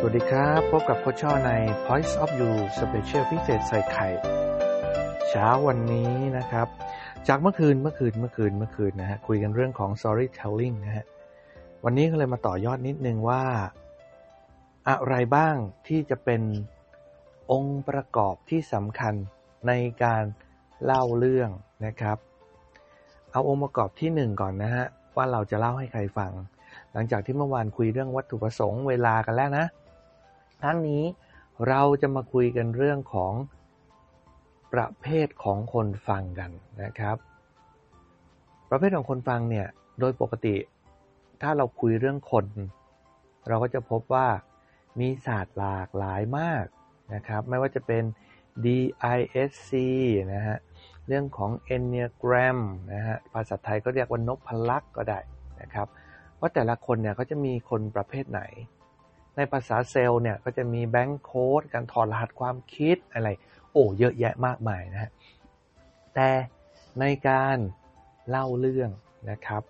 สวัสดีครับ พบกับโคชช่อใน Points of You Special พิเศษใส่ไข่ เช้าวันนี้นะครับ จากเมื่อคืนเมื่อคืนเมื่อคืนเมื่อคืนนะฮะคุยกันเรื่องของ storytelling นะฮะวันนี้ก็เลยมาต่อยอดนิดนึงว่า อะไรบ้างที่จะเป็นองค์ประกอบที่สำคัญในการเล่าเรื่องนะครับ เอาองค์ประกอบที่หนึ่งก่อนนะฮะว่าเราจะเล่าให้ใครฟัง หลังจากที่เมื่อวานคุยเรื่องวัตถุประสงค์เวลากันแล้วนะ ครั้งนี้เราจะมาคุยกันเรื่องของประเภทของคนฟังกันนะครับ ประเภทของคนฟังเนี่ยโดยปกติถ้าเราคุยเรื่องคน เราก็จะพบว่ามีศาสตร์หลากหลายมากนะครับ ไม่ว่าจะเป็น DISC นะฮะเรื่องของ Enneagram นะฮะภาษาไทยก็เรียกว่านพลักษ์ก็ได้นะครับว่าแต่ละคนเนี่ยเขาจะมีคนประเภทไหน ในภาษาเซลล์เนี่ยก็จะมีแบงค์โค้ดการถอดรหัสความคิดอะไร โอ้เยอะแยะมากมายนะฮะแต่ในการเล่าเรื่องนะครับ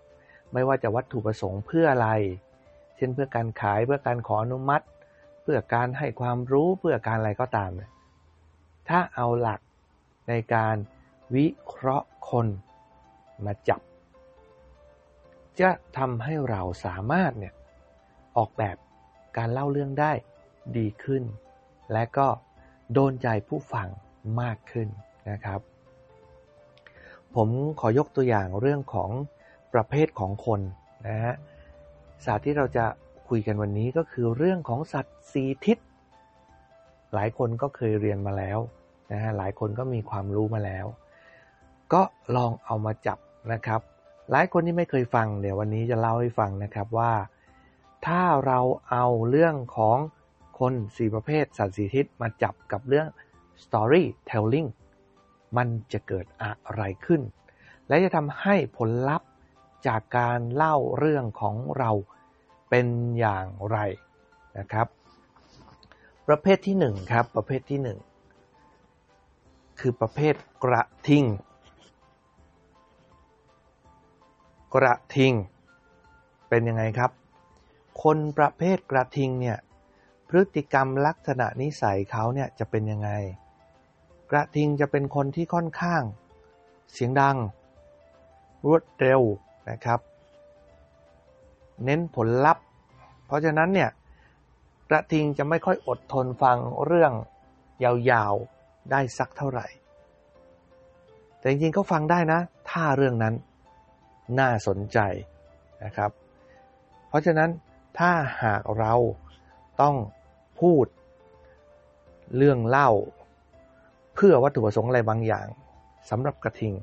ไม่ว่าจะวัตถุประสงค์เพื่ออะไร เช่นเพื่อการขายเพื่อการขออนุมัติ เพื่อการให้ความรู้เพื่อการอะไรก็ตามเนี่ยถ้าเอาหลักในการวิเคราะห์คนมาจับ จะทำให้เราสามารถเนี่ยออกแบบ การเล่าเรื่องได้ดีขึ้น และก็โดนใจผู้ฟังมากขึ้นนะครับ ผมขอยกตัวอย่างเรื่องของประเภทของคนนะฮะศาสตร์ที่เราจะคุยกันวันนี้ก็คือเรื่องของสัตว์สีทิศ หลายคนก็เคยเรียนมาแล้วนะฮะหลายคนก็มีความรู้มาแล้ว ก็ลองเอามาจับนะครับ หลายคนที่ไม่เคยฟังเดี๋ยววันนี้จะเล่าให้ฟังนะครับว่า ถ้าเราเอาเรื่องของคนสี่ประเภทสัตว์สีทิศมาจับกับเรื่อง storytelling มันจะเกิดอะไรขึ้น และจะทำให้ผลลัพธ์จากการเล่าเรื่องของเราเป็นอย่างไรนะครับ ประเภทที่หนึ่งครับประเภทที่หนึ่งคือประเภทกระทิงกระทิงเป็นยังไงครับ คนประเภทกระทิงเนี่ยพฤติกรรมลักษณะนิสัยเขาเนี่ยจะเป็นยังไง กระทิงจะเป็นคนที่ค่อนข้าง เสียงดัง รวดเร็วนะครับ เน้นผลลัพธ์ เพราะฉะนั้นเนี่ยกระทิงจะไม่ค่อยอดทนฟังเรื่องยาวๆได้สักเท่าไหร่ แต่จริงๆก็ฟังได้นะ ถ้าเรื่องนั้นน่าสนใจนะครับ เพราะฉะนั้น ถ้าหากเราต้องพูดเรื่องเล่า เพื่อวัตถุประสงค์อะไรบางอย่างสำหรับกระทิง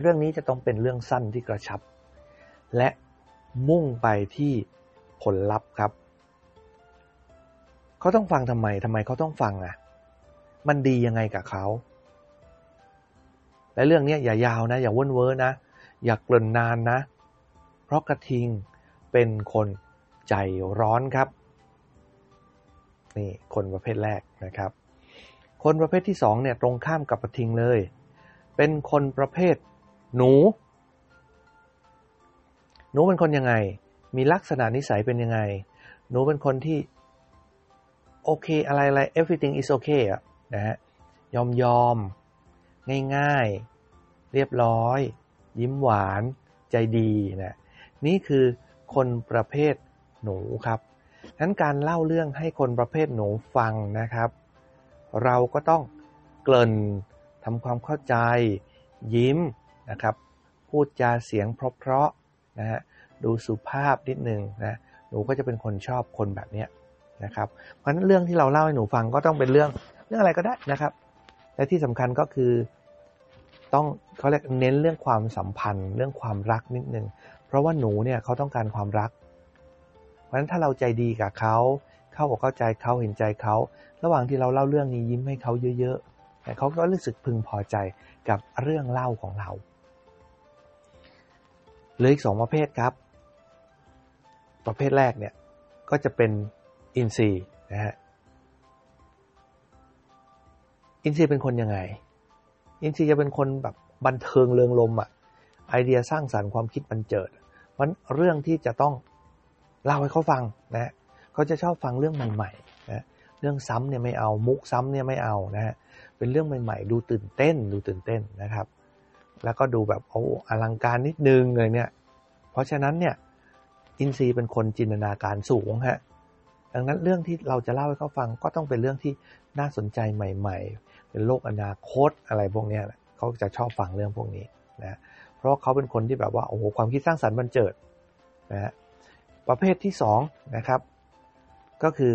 เรื่องนี้จะต้องเป็นเรื่องสั้นที่กระชับ และมุ่งไปที่ผลลัพธ์ครับ เขาต้องฟังทำไมทำไมเขาต้องฟังอะ มันดียังไงกับเขา และเรื่องนี้อย่ายาวนะ อย่าว้นเว้อนะ อย่าเกลิ่นนานนะ เพราะกระทิงเป็นคน ใจร้อนครับ นี่คนประเภทแรกนะครับ คนประเภทที่สองเนี่ยตรงข้ามกับกระทิงเลย เป็นคนประเภทหนู หนูเป็นคนยังไง มีลักษณะนิสัยเป็นยังไง หนูเป็นคนที่โอเคอะไรอะไร everything is okay อะนะฮะยอมยอม ง่ายๆ เรียบร้อย ยิ้มหวานใจดีนะนี่คือคนประเภท หนูครับนั้นการเล่าเรื่องให้คนประเภทหนูฟังนะครับ เราก็ต้องเกริ่นทำความเข้าใจ ยิ้มนะครับ พูดจาเสียงเพราะๆนะฮะดูสุภาพนิดนึงนะหนูก็จะเป็นคนชอบคนแบบนี้นะครับ เพราะฉะนั้นเรื่องที่เราเล่าให้หนูฟังก็ต้องเป็นเรื่องเรื่องอะไรก็ได้นะครับ และที่สำคัญก็คือต้องเขาเรียกเน้นเรื่องความสัมพันธ์ เรื่องความรักนิดนึงเพราะว่าหนูเนี่ยเขาต้องการความรัก ราะฉะนั้นถ้าเราใจดีกับเขา เข้าอกเข้าใจเขาเห็นใจเขา ระหว่างที่เราเล่าเรื่องนี้ยิ้มให้เขาเยอะๆแต่เขาก็รู้สึกพึงพอใจกับเรื่องเล่าของเราเหลืออีกสองประเภทครับ ประเภทแรกเนี่ยก็จะเป็นอินทรีย์นะฮะอินทรีย์เป็นคนยังไง อินทรีย์จะเป็นคนแบบบันเทิงเริงลมอะไอเดียสร้างสารรค์ความคิดบันเจิดเพราะเรื่องที่จะต้อง เล่าให้เขาฟังนะเขาจะชอบฟังเรื่องใหม่ๆนะเรื่องซ้ำเนี่ยไม่เอามุกซ้ำเนี่ยไม่เอานะฮะเป็นเรื่องใหม่ๆ ดูตื่นเต้นดูตื่นเต้นนะครับ แล้วก็ดูแบบโอ้อลังการนิดนึงเลยเนี่ย เพราะฉะนั้นเนี่ยอินทรีย์เป็นคนจินตนาการสูงฮะดังนั้นเรื่องที่เราจะเล่าให้เขาฟังก็ต้องเป็นเรื่องที่น่าสนใจใหม่ ๆ เป็นโลกอนาคตอะไรพวกนี้เขาจะชอบฟังเรื่องพวกนี้นะเพราะเขาเป็นคนที่แบบว่าโอ้โหความคิดสร้างสรรค์บันเจิดนะฮะ ประเภทที่สองนะครับ ก็คือ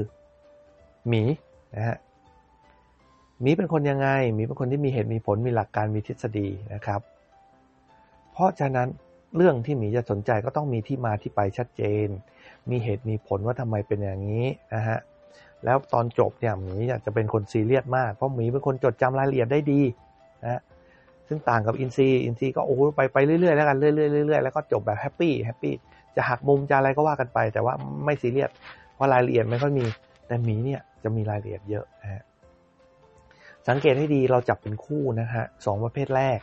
หมีนะฮะหมีเป็นคนยังไงหมีเป็นคนที่มีเหตุมีผลมีหลักการมีทฤษฎีนะครับ เพราะฉะนั้นเรื่องที่หมีจะสนใจก็ต้องมีที่มาที่ไปชัดเจน มีเหตุมีผลว่าทำไมเป็นอย่างนี้นะฮะแล้วตอนจบเนี่ยหมีอยากจะเป็นคนซีเรียสมาก เพราะหมีเป็นคนจดจำรายละเอียดได้ดีนะซึ่งต่างกับอินทรีอินทรีก็โอ้ไปไปเรื่อยๆแล้วกันเรื่อยๆเรื่อยๆแล้วก็จบแบบ happy happy จะหักมุมจะอะไรก็ว่ากันไป แต่ว่าไม่ซีเรียสเพราะรายละเอียดไม่ค่อยมีแต่หมีเนี่ยจะมีรายละเอียดเยอะนะฮะสังเกตให้ดีเราจับเป็นคู่นะฮะสองประเภทแรก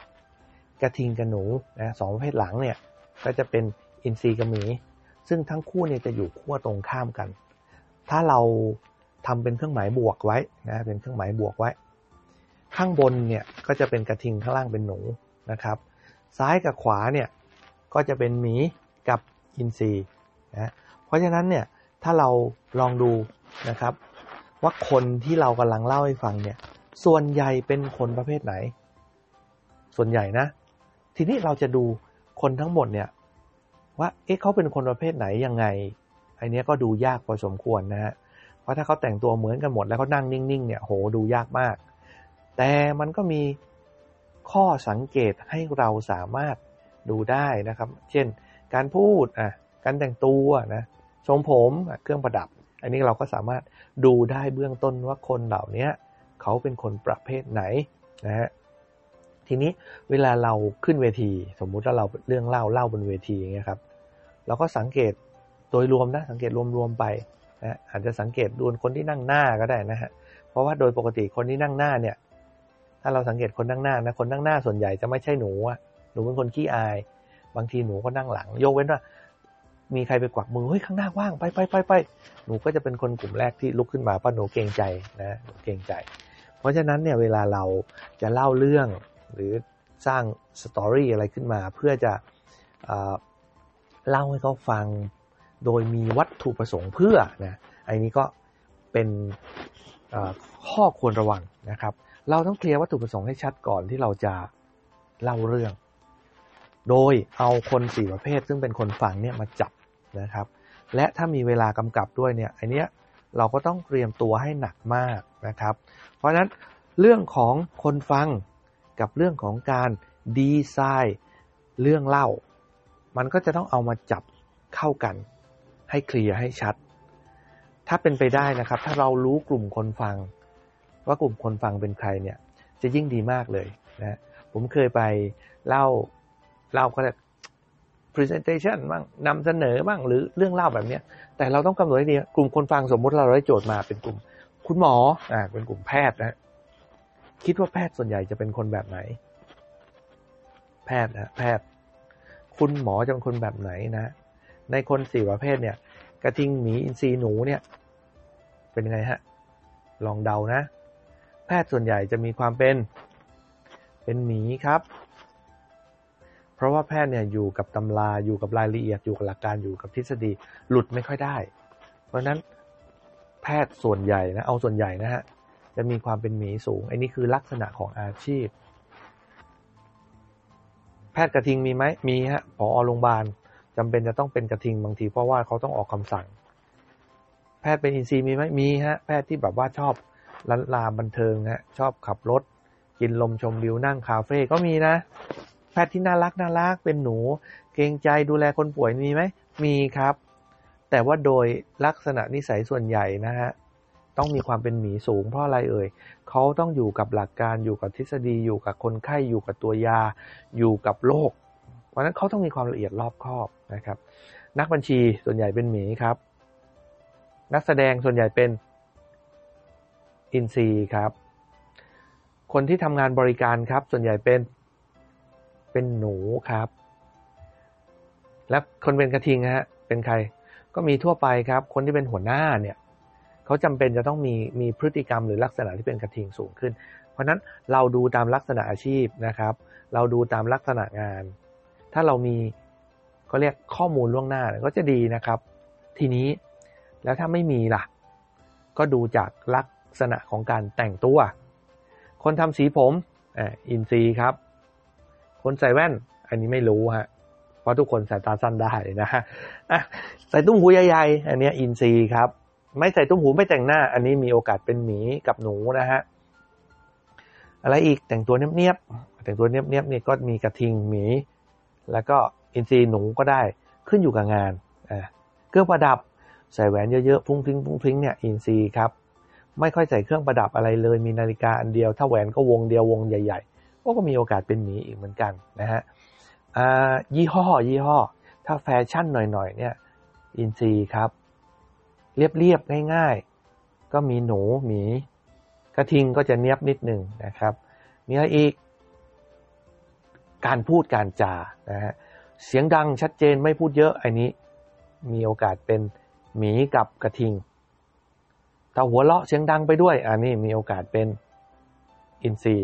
กระทิงกับหนูนะสองประเภทหลังเนี่ยก็จะเป็นอินทรีย์กับหมี ซึ่งทั้งคู่เนี่ยจะอยู่ขั้วตรงข้ามกัน ถ้าเราทำเป็นเครื่องหมายบวกไว้นะเป็นเครื่องหมายบวกไว้ ข้างบนเนี่ยก็จะเป็นกระทิงข้างล่างเป็นหนูนะครับ ซ้ายกับขวาเนี่ยก็จะเป็นหมี อินทรีย์นะเพราะฉะนั้นเนี่ยถ้าเราลองดูนะครับ ว่าคนที่เรากำลังเล่าให้ฟังเนี่ยส่วนใหญ่เป็นคนประเภทไหน ส่วนใหญ่นะ ทีนี้เราจะดูคนทั้งหมดเนี่ยว่าเอ๊ะเขาเป็นคนประเภทไหนยังไงไอันนี้ก็ดูยากพอสมควรนะฮะเพราะถ้าเขาแต่งตัวเหมือนกันหมดแล้วเขานั่งนิ่งๆเนี่ยโหดูยากมาก แต่มันก็มีข้อสังเกตให้เราสามารถดูได้นะครับ เช่น การพูดอะการแต่งตัวนะทรงผมเครื่องประดับ อันนี้เราก็สามารถดูได้เบื้องต้นว่าคนเหล่านี้เขาเป็นคนประเภทไหนนะฮะทีนี้เวลาเราขึ้นเวที สมมุติว่าเราเรื่องเล่าเล่าบนเวทีอย่างเงี้ยครับเราก็สังเกตโดยรวมนะสังเกตรวมๆไปนะอาจจะสังเกตดูคนที่นั่งหน้าก็ได้นะฮะเพราะว่าโดยปกติคนที่นั่งหน้าเนี่ย ถ้าเราสังเกตคนนั่งหน้านะคนนั่งหน้าส่วนใหญ่จะไม่ใช่หนูอะหนูเป็นคนขี้อาย บางทีหนูก็นั่งหลัง ยกเว้นว่า มีใครไปกวักมือเฮ้ยข้างหน้าว่างไปไปไปไปหนูก็จะเป็นคนกลุ่มแรกที่ลุกขึ้นมาเพราะหนูเกรงใจนะหนูเกรงใจ เพราะฉะนั้นเนี่ยเวลาเราจะเล่าเรื่องหรือสร้างสตอรี่อะไรขึ้นมา เพื่อจะเล่าให้เขาฟัง โดยมีวัตถุประสงค์เพื่อนะไอันนี้ก็เป็นข้อควรระวังนะครับ เราต้องเคลียร์วัตถุประสงค์ให้ชัดก่อนที่เราจะเล่าเรื่อง โดยเอาคนสี่ประเภท ซึ่งเป็นคนฟังเนี่ยมาจับนะครับ และถ้ามีเวลากำกับด้วยเนี่ยอันเนี้ยเราก็ต้องเตรียมตัวให้หนักมากนะครับ เพราะฉะนั้นเรื่องของคนฟังกับเรื่องของการดีไซน์เรื่องเล่า มันก็จะต้องเอามาจับเข้ากัน ให้เคลียร์ให้ชัด ถ้าเป็นไปได้นะครับ ถ้าเรารู้กลุ่มคนฟัง ว่ากลุ่มคนฟังเป็นใครเนี่ยจะยิ่งดีมากเลยนะผมเคยไปเล่า เล่าก็ได้ presentation บ้างนำเสนอบ้างหรือเรื่องเล่าแบบนี้แต่เราต้องกำหนดให้ดีกลุ่มคนฟังสมมุติเราได้โจทย์มาเป็นกลุ่ม คุณหมออ่าเป็นกลุ่มแพทย์นะคิดว่าแพทย์ส่วนใหญ่จะเป็นคนแบบไหน แพทย์นะแพทย์ คุณหมอจะเป็นคนแบบไหนนะ ในคนสี่ประเภทเนี่ย กระทิงหมีอินทรีหนูเนี่ย เป็นยังไงฮะ ลองเดานะ แพทย์ส่วนใหญ่จะมีความเป็น เป็นหมีครับ เพราะว่าแพทย์เนี่ยอยู่กับตำราอยู่กับรายละเอียดอยู่กับหลักการอยู่กับทฤษฎีหลุดไม่ค่อยได้ เพราะนั้นแพทย์ส่วนใหญ่นะเอาส่วนใหญ่นะฮะจะมีความเป็นหมีสูงอันนี้คือลักษณะของอาชีพ แพทย์กระทิงมีไหมมีฮะผอโรงพยาบาลจำเป็นจะต้องเป็นกระทิงบางทีเพราะว่าเขาต้องออกคำสั่ง แพทย์เป็นอินซีมีไหมมีฮะแพทย์ที่แบบว่าชอบลันลาบันเทิงฮะชอบขับรถ กินลมชมวิวนั่งคาเฟ่ก็มีนะ แพทย์ที่น่ารักน่ารักเป็นหนู เกรงใจดูแลคนป่วยมีไหมมีครับ แต่ว่าโดยลักษณะนิสัยส่วนใหญ่นะฮะต้องมีความเป็นหมีสูงเพราะอะไรเอ่ยเขาต้องอยู่กับหลักการอยู่กับทฤษฎีอยู่กับคนไข้อยู่กับตัวยา อยู่กับโรคเพราะนั้นเขาต้องมีความละเอียดรอบคอบนะครับ นักบัญชีส่วนใหญ่เป็นหมีครับ นักแสดงส่วนใหญ่เป็นอินซีครับ คนที่ทำงานบริการครับส่วนใหญ่เป็น เป็นหนูครับ และคนเป็นกระทิงฮะเป็นใครก็มีทั่วไปครับ คนที่เป็นหัวหน้าเนี่ยเขาจำเป็นจะต้องมีมีพฤติกรรมหรือลักษณะที่เป็นกระทิงสูงขึ้น เพราะนั้นเราดูตามลักษณะอาชีพนะครับ เราดูตามลักษณะงาน ถ้าเรามีก็เรียกข้อมูลล่วงหน้าก็จะดีนะครับ ทีนี้แล้วถ้าไม่มีล่ะ ก็ดูจากลักษณะของการแต่งตัว คนทำสีผมอินซีครับ คนใส่แว่น อันนี้ไม่รู้ฮะเพราะทุกคนสายตาสั้นได้นะฮะใส่ตุ้มหูใหญ่ๆอันนี้อินซีครับ ไม่ใส่ตุ้มหูไม่แต่งหน้า อันนี้มีโอกาสเป็นหมีกับหนูนะฮะอะไรอีกแต่งตัวเนียบๆแต่งตัวเนียบๆนี่ก็มีกระทิงหมี แล้วก็อินซีหนูก็ได้ขึ้นอยู่กับงานเครื่องประดับใส่แหวนเยอะๆพุ่งพิงพุ่งพิงเนี่ยอินซีครับไม่ค่อยใส่เครื่องประดับอะไรเลยมีนาฬิกาอันเดียว ถ้าแหวนก็วงเดียววงใหญ่ ก็มีโอกาสเป็นหมีอีกเหมือนกันนะฮะยี่ห้อ ยี่ห้อ ถ้าแฟชั่นหน่อยๆเนี่ยอินซีครับ เรียบๆง่ายๆ ก็มีหนูหมี กระทิงก็จะเนียบนิดหนึ่งนะครับมีอะไรอีก การพูดการจานะฮะเสียงดังชัดเจนไม่พูดเยอะอันนี้ มีโอกาสเป็นหมีกับกระทิงถ้าหัวเราะเสียงดังไปด้วยอันนี้มีโอกาสเป็นอินทรี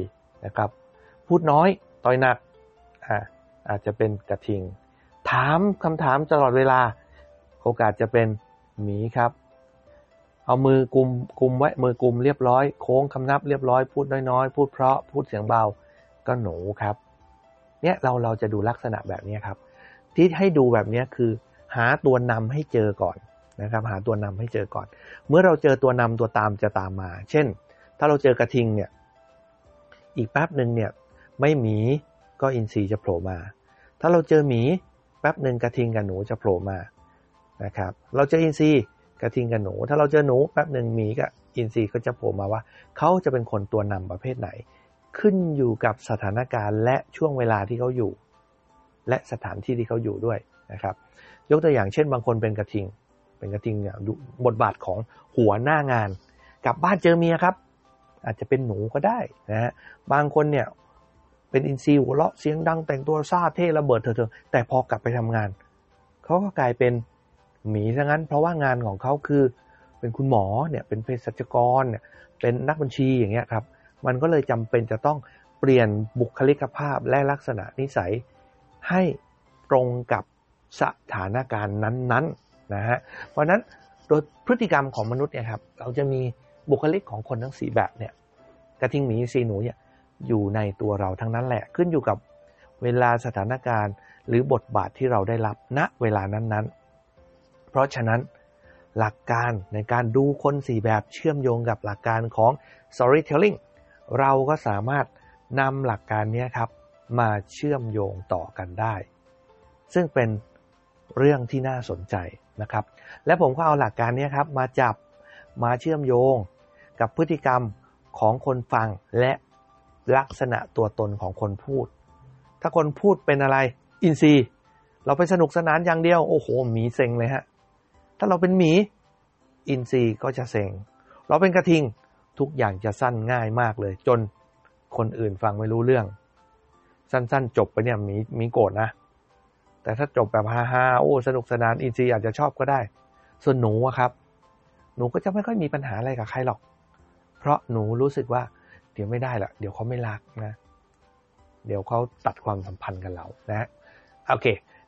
นะครับ พูดน้อย ต่อยหนักอ่าอาจจะเป็นกระทิง ถามคำถามตลอดเวลา โอกาสจะเป็นหมีครับ เอามือกุมกุมไว้มือกุมเรียบร้อยโค้งคำนับเรียบร้อยพูดน้อยๆ พูดเพราะพูดเสียงเบาก็หนูครับ เนี่ยเราเราจะดูลักษณะแบบนี้ครับ ที่ให้ดูแบบนี้คือหาตัวนำให้เจอก่อนนะครับ หาตัวนำให้เจอก่อน เมื่อเราเจอตัวนำตัวตามจะตามมา เช่น ถ้าเราเจอกระทิงเนี่ย อีกแป๊บหนึ่งเนี่ย ไม่หมีก็อินทรีย์จะโผล่มา ถ้าเราเจอหมีแป๊บหนึ่งกระทิงกับหนูจะโผล่มานะครับ เราเจออินทรีย์กระทิงกับหนู ถ้าเราเจอหนูแป๊บหนึ่งหมีกับอินทรีย์ก็จะโผล่มาว่าเขาจะเป็นคนตัวนำประเภทไหน ขึ้นอยู่กับสถานการณ์และช่วงเวลาที่เขาอยู่ และสถานที่ที่เขาอยู่ด้วยนะครับ ยกตัวอย่างเช่น บางคนเป็นกระทิง เป็นกระทิงเนี่ยบทบาทของหัวหน้างาน กลับบ้านเจอเมียครับ อาจจะเป็นหนูก็ได้นะฮะบางคนเนี่ย เป็นอินซีหัวเราะเสียงดังแต่งตัวซาเท่ระเบิดเถิดแต่พอกลับไปทำงานเขาก็กลายเป็นหมีซะงั้น เพราะว่างานของเขาคือเป็นคุณหมอเนี่ยเป็นเภสัชกรเนี่ยเป็นนักบัญชีอย่างเงี้ยครับ มันก็เลยจำเป็นจะต้องเปลี่ยนบุคลิกภาพและลักษณะนิสัยให้ตรงกับสถานการณ์นั้นๆนะฮะเพราะนั้นโดยพฤติกรรมของมนุษย์เนี่ยครับเราจะมีบุคลิกของคนทั้งสีแบบเนี่ยกระทิงหมีสีหนูเนี่ย อยู่ในตัวเราทั้งนั้นแหละ ขึ้นอยู่กับเวลาสถานการณ์ หรือบทบาทที่เราได้รับณเวลานั้นๆ เพราะฉะนั้นหลักการในการดูคนสีแบบเชื่อมโยงกับหลักการของ storytelling เราก็สามารถนำหลักการนี้ครับ มาเชื่อมโยงต่อกันได้ ซึ่งเป็นเรื่องที่น่าสนใจนะครับ และผมก็เอาหลักการนี้ครับ มาจับมาเชื่อมโยง กับพฤติกรรมของคนฟังและ ลักษณะตัวตนของคนพูด ถ้าคนพูดเป็นอะไร อินซีเราไปสนุกสนานอย่างเดียว โอ้โหหมีเซ็งเลยฮะ ถ้าเราเป็นหมี อินซีก็จะเซ็ง เราเป็นกระทิง ทุกอย่างจะสั้นง่ายมากเลย จนคนอื่นฟังไม่รู้เรื่อง สั้นๆ จบไปเนี่ยมีมีโกรธนะ แต่ถ้าจบแบบฮาฮาโอ้สนุกสนาน อินซีอาจจะชอบก็ได้ ส่วนหนูอะครับ หนูก็จะไม่ค่อยมีปัญหาอะไรกับใครหรอก เพราะหนูรู้สึกว่า เดี๋ยวไม่ได้ละเดี๋ยวเขาไม่รักนะ เดี๋ยวเขาตัดความสัมพันธ์กับเรานะโอเค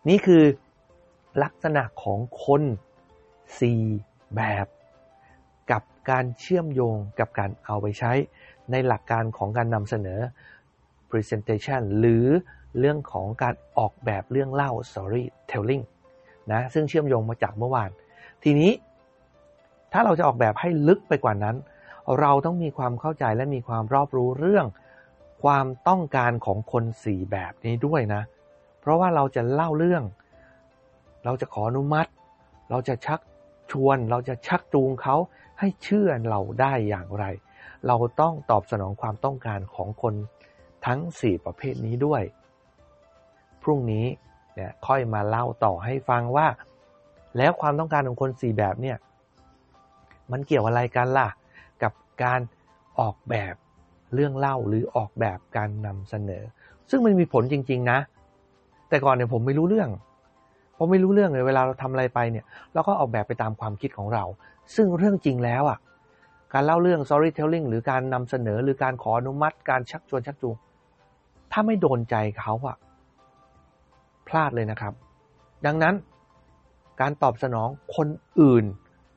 นี่คือลักษณะของคนสีแบบ กับการเชื่อมโยงกับการเอาไปใช้ในหลักการของการนำเสนอ presentation หรือเรื่องของการออกแบบเรื่องเล่า storytelling นะซึ่งเชื่อมโยงมาจากเมื่อวาน ทีนี้ถ้าเราจะออกแบบให้ลึกไปกว่านั้น เราต้องมีความเข้าใจและมีความรอบรู้เรื่อง ความต้องการของคนสี่แบบนี้ด้วยนะ เพราะว่าเราจะเล่าเรื่อง เราจะขออนุมัติ เราจะชักชวน เราจะชักจูงเขาให้เชื่อเราได้อย่างไร เราต้องตอบสนองความต้องการของคนทั้ง4ประเภทนี้ด้วย พรุ่งนี้เนี่ยค่อยมาเล่าต่อให้ฟังว่า แล้วความต้องการของคนสี่แบบเนี่ยมันเกี่ยวอะไรกันล่ะ การออกแบบเรื่องเล่าหรือออกแบบการนำเสนอ ซึ่งมันมีผลจริง ๆ นะ แต่ก่อนเนี่ยผมไม่รู้เรื่องพอไม่รู้เรื่องเลยเวลาเราทำอะไรไปเนี่ยเราก็ออกแบบไปตามความคิดของเรา ซึ่งเรื่องจริงแล้วอะการเล่าเรื่อง storytelling หรือการนำเสนอหรือการขออนุมัติ การชักชวนชักจูงถ้าไม่โดนใจเขาอะพลาดเลยนะครับ ดังนั้นการตอบสนองคนอื่น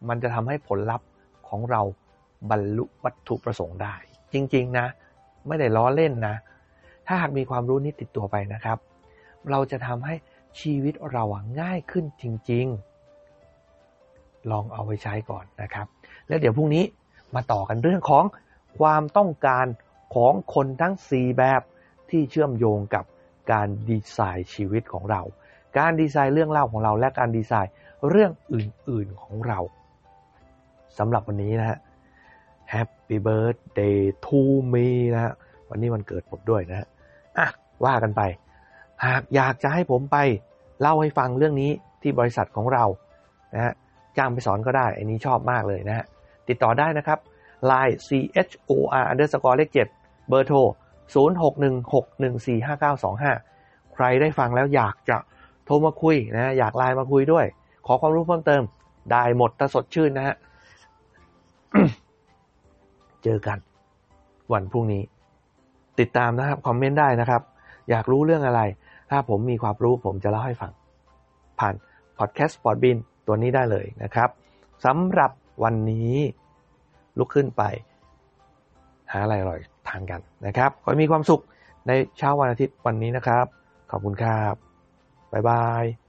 มันจะทำให้ผลลัพธ์ของเรา บรรลุวัตถุประสงค์ได้ จริง ๆ นะ ไม่ได้ล้อเล่นนะ ถ้าหากมีความรู้นี้ติดตัวไปนะครับ เราจะทำให้ชีวิตเราง่ายขึ้นจริง ๆ ลองเอาไปใช้ก่อนนะครับ แล้วเดี๋ยวพรุ่งนี้มาต่อกันเรื่องของความต้องการของคนทั้ง 4 แบบที่เชื่อมโยงกับการดีไซน์ชีวิตของเรา การดีไซน์เรื่องเล่าของเราและการดีไซน์เรื่องอื่นๆของเราสำหรับวันนี้นะฮะ Happy Birthday to me นะฮะวันนี้วันเกิดผมด้วยนะฮะอะว่ากันไป หากอยากจะให้ผมไปเล่าให้ฟังเรื่องนี้ที่บริษัทของเรานะฮะจ้างไปสอนก็ได้อันนี้ชอบมากเลยนะฮะติดต่อได้นะครับ line chor underscore เลข7เบอร์โทร 0616145925 ใครได้ฟังแล้วอยากจะโทรมาคุยนะอยากไลน์มาคุยด้วย ขอความรู้เพิ่มเติม ได้หมดถ้าสดชื่นนะฮะ เจอกัน วันพรุ่งนี้ ติดตามนะครับคอมเมนต์ได้นะครับ อยากรู้เรื่องอะไร ถ้าผมมีความรู้ผมจะเล่าให้ฟัง ผ่านพอดแคสต์ปอดบินตัวนี้ได้เลยนะครับสำหรับวันนี้ ลุกขึ้นไป หาอะไรอร่อยทานกันนะครับ ขอให้มีความสุขในเช้าวันอาทิตย์วันนี้นะครับ ขอบคุณครับบ๊ายบาย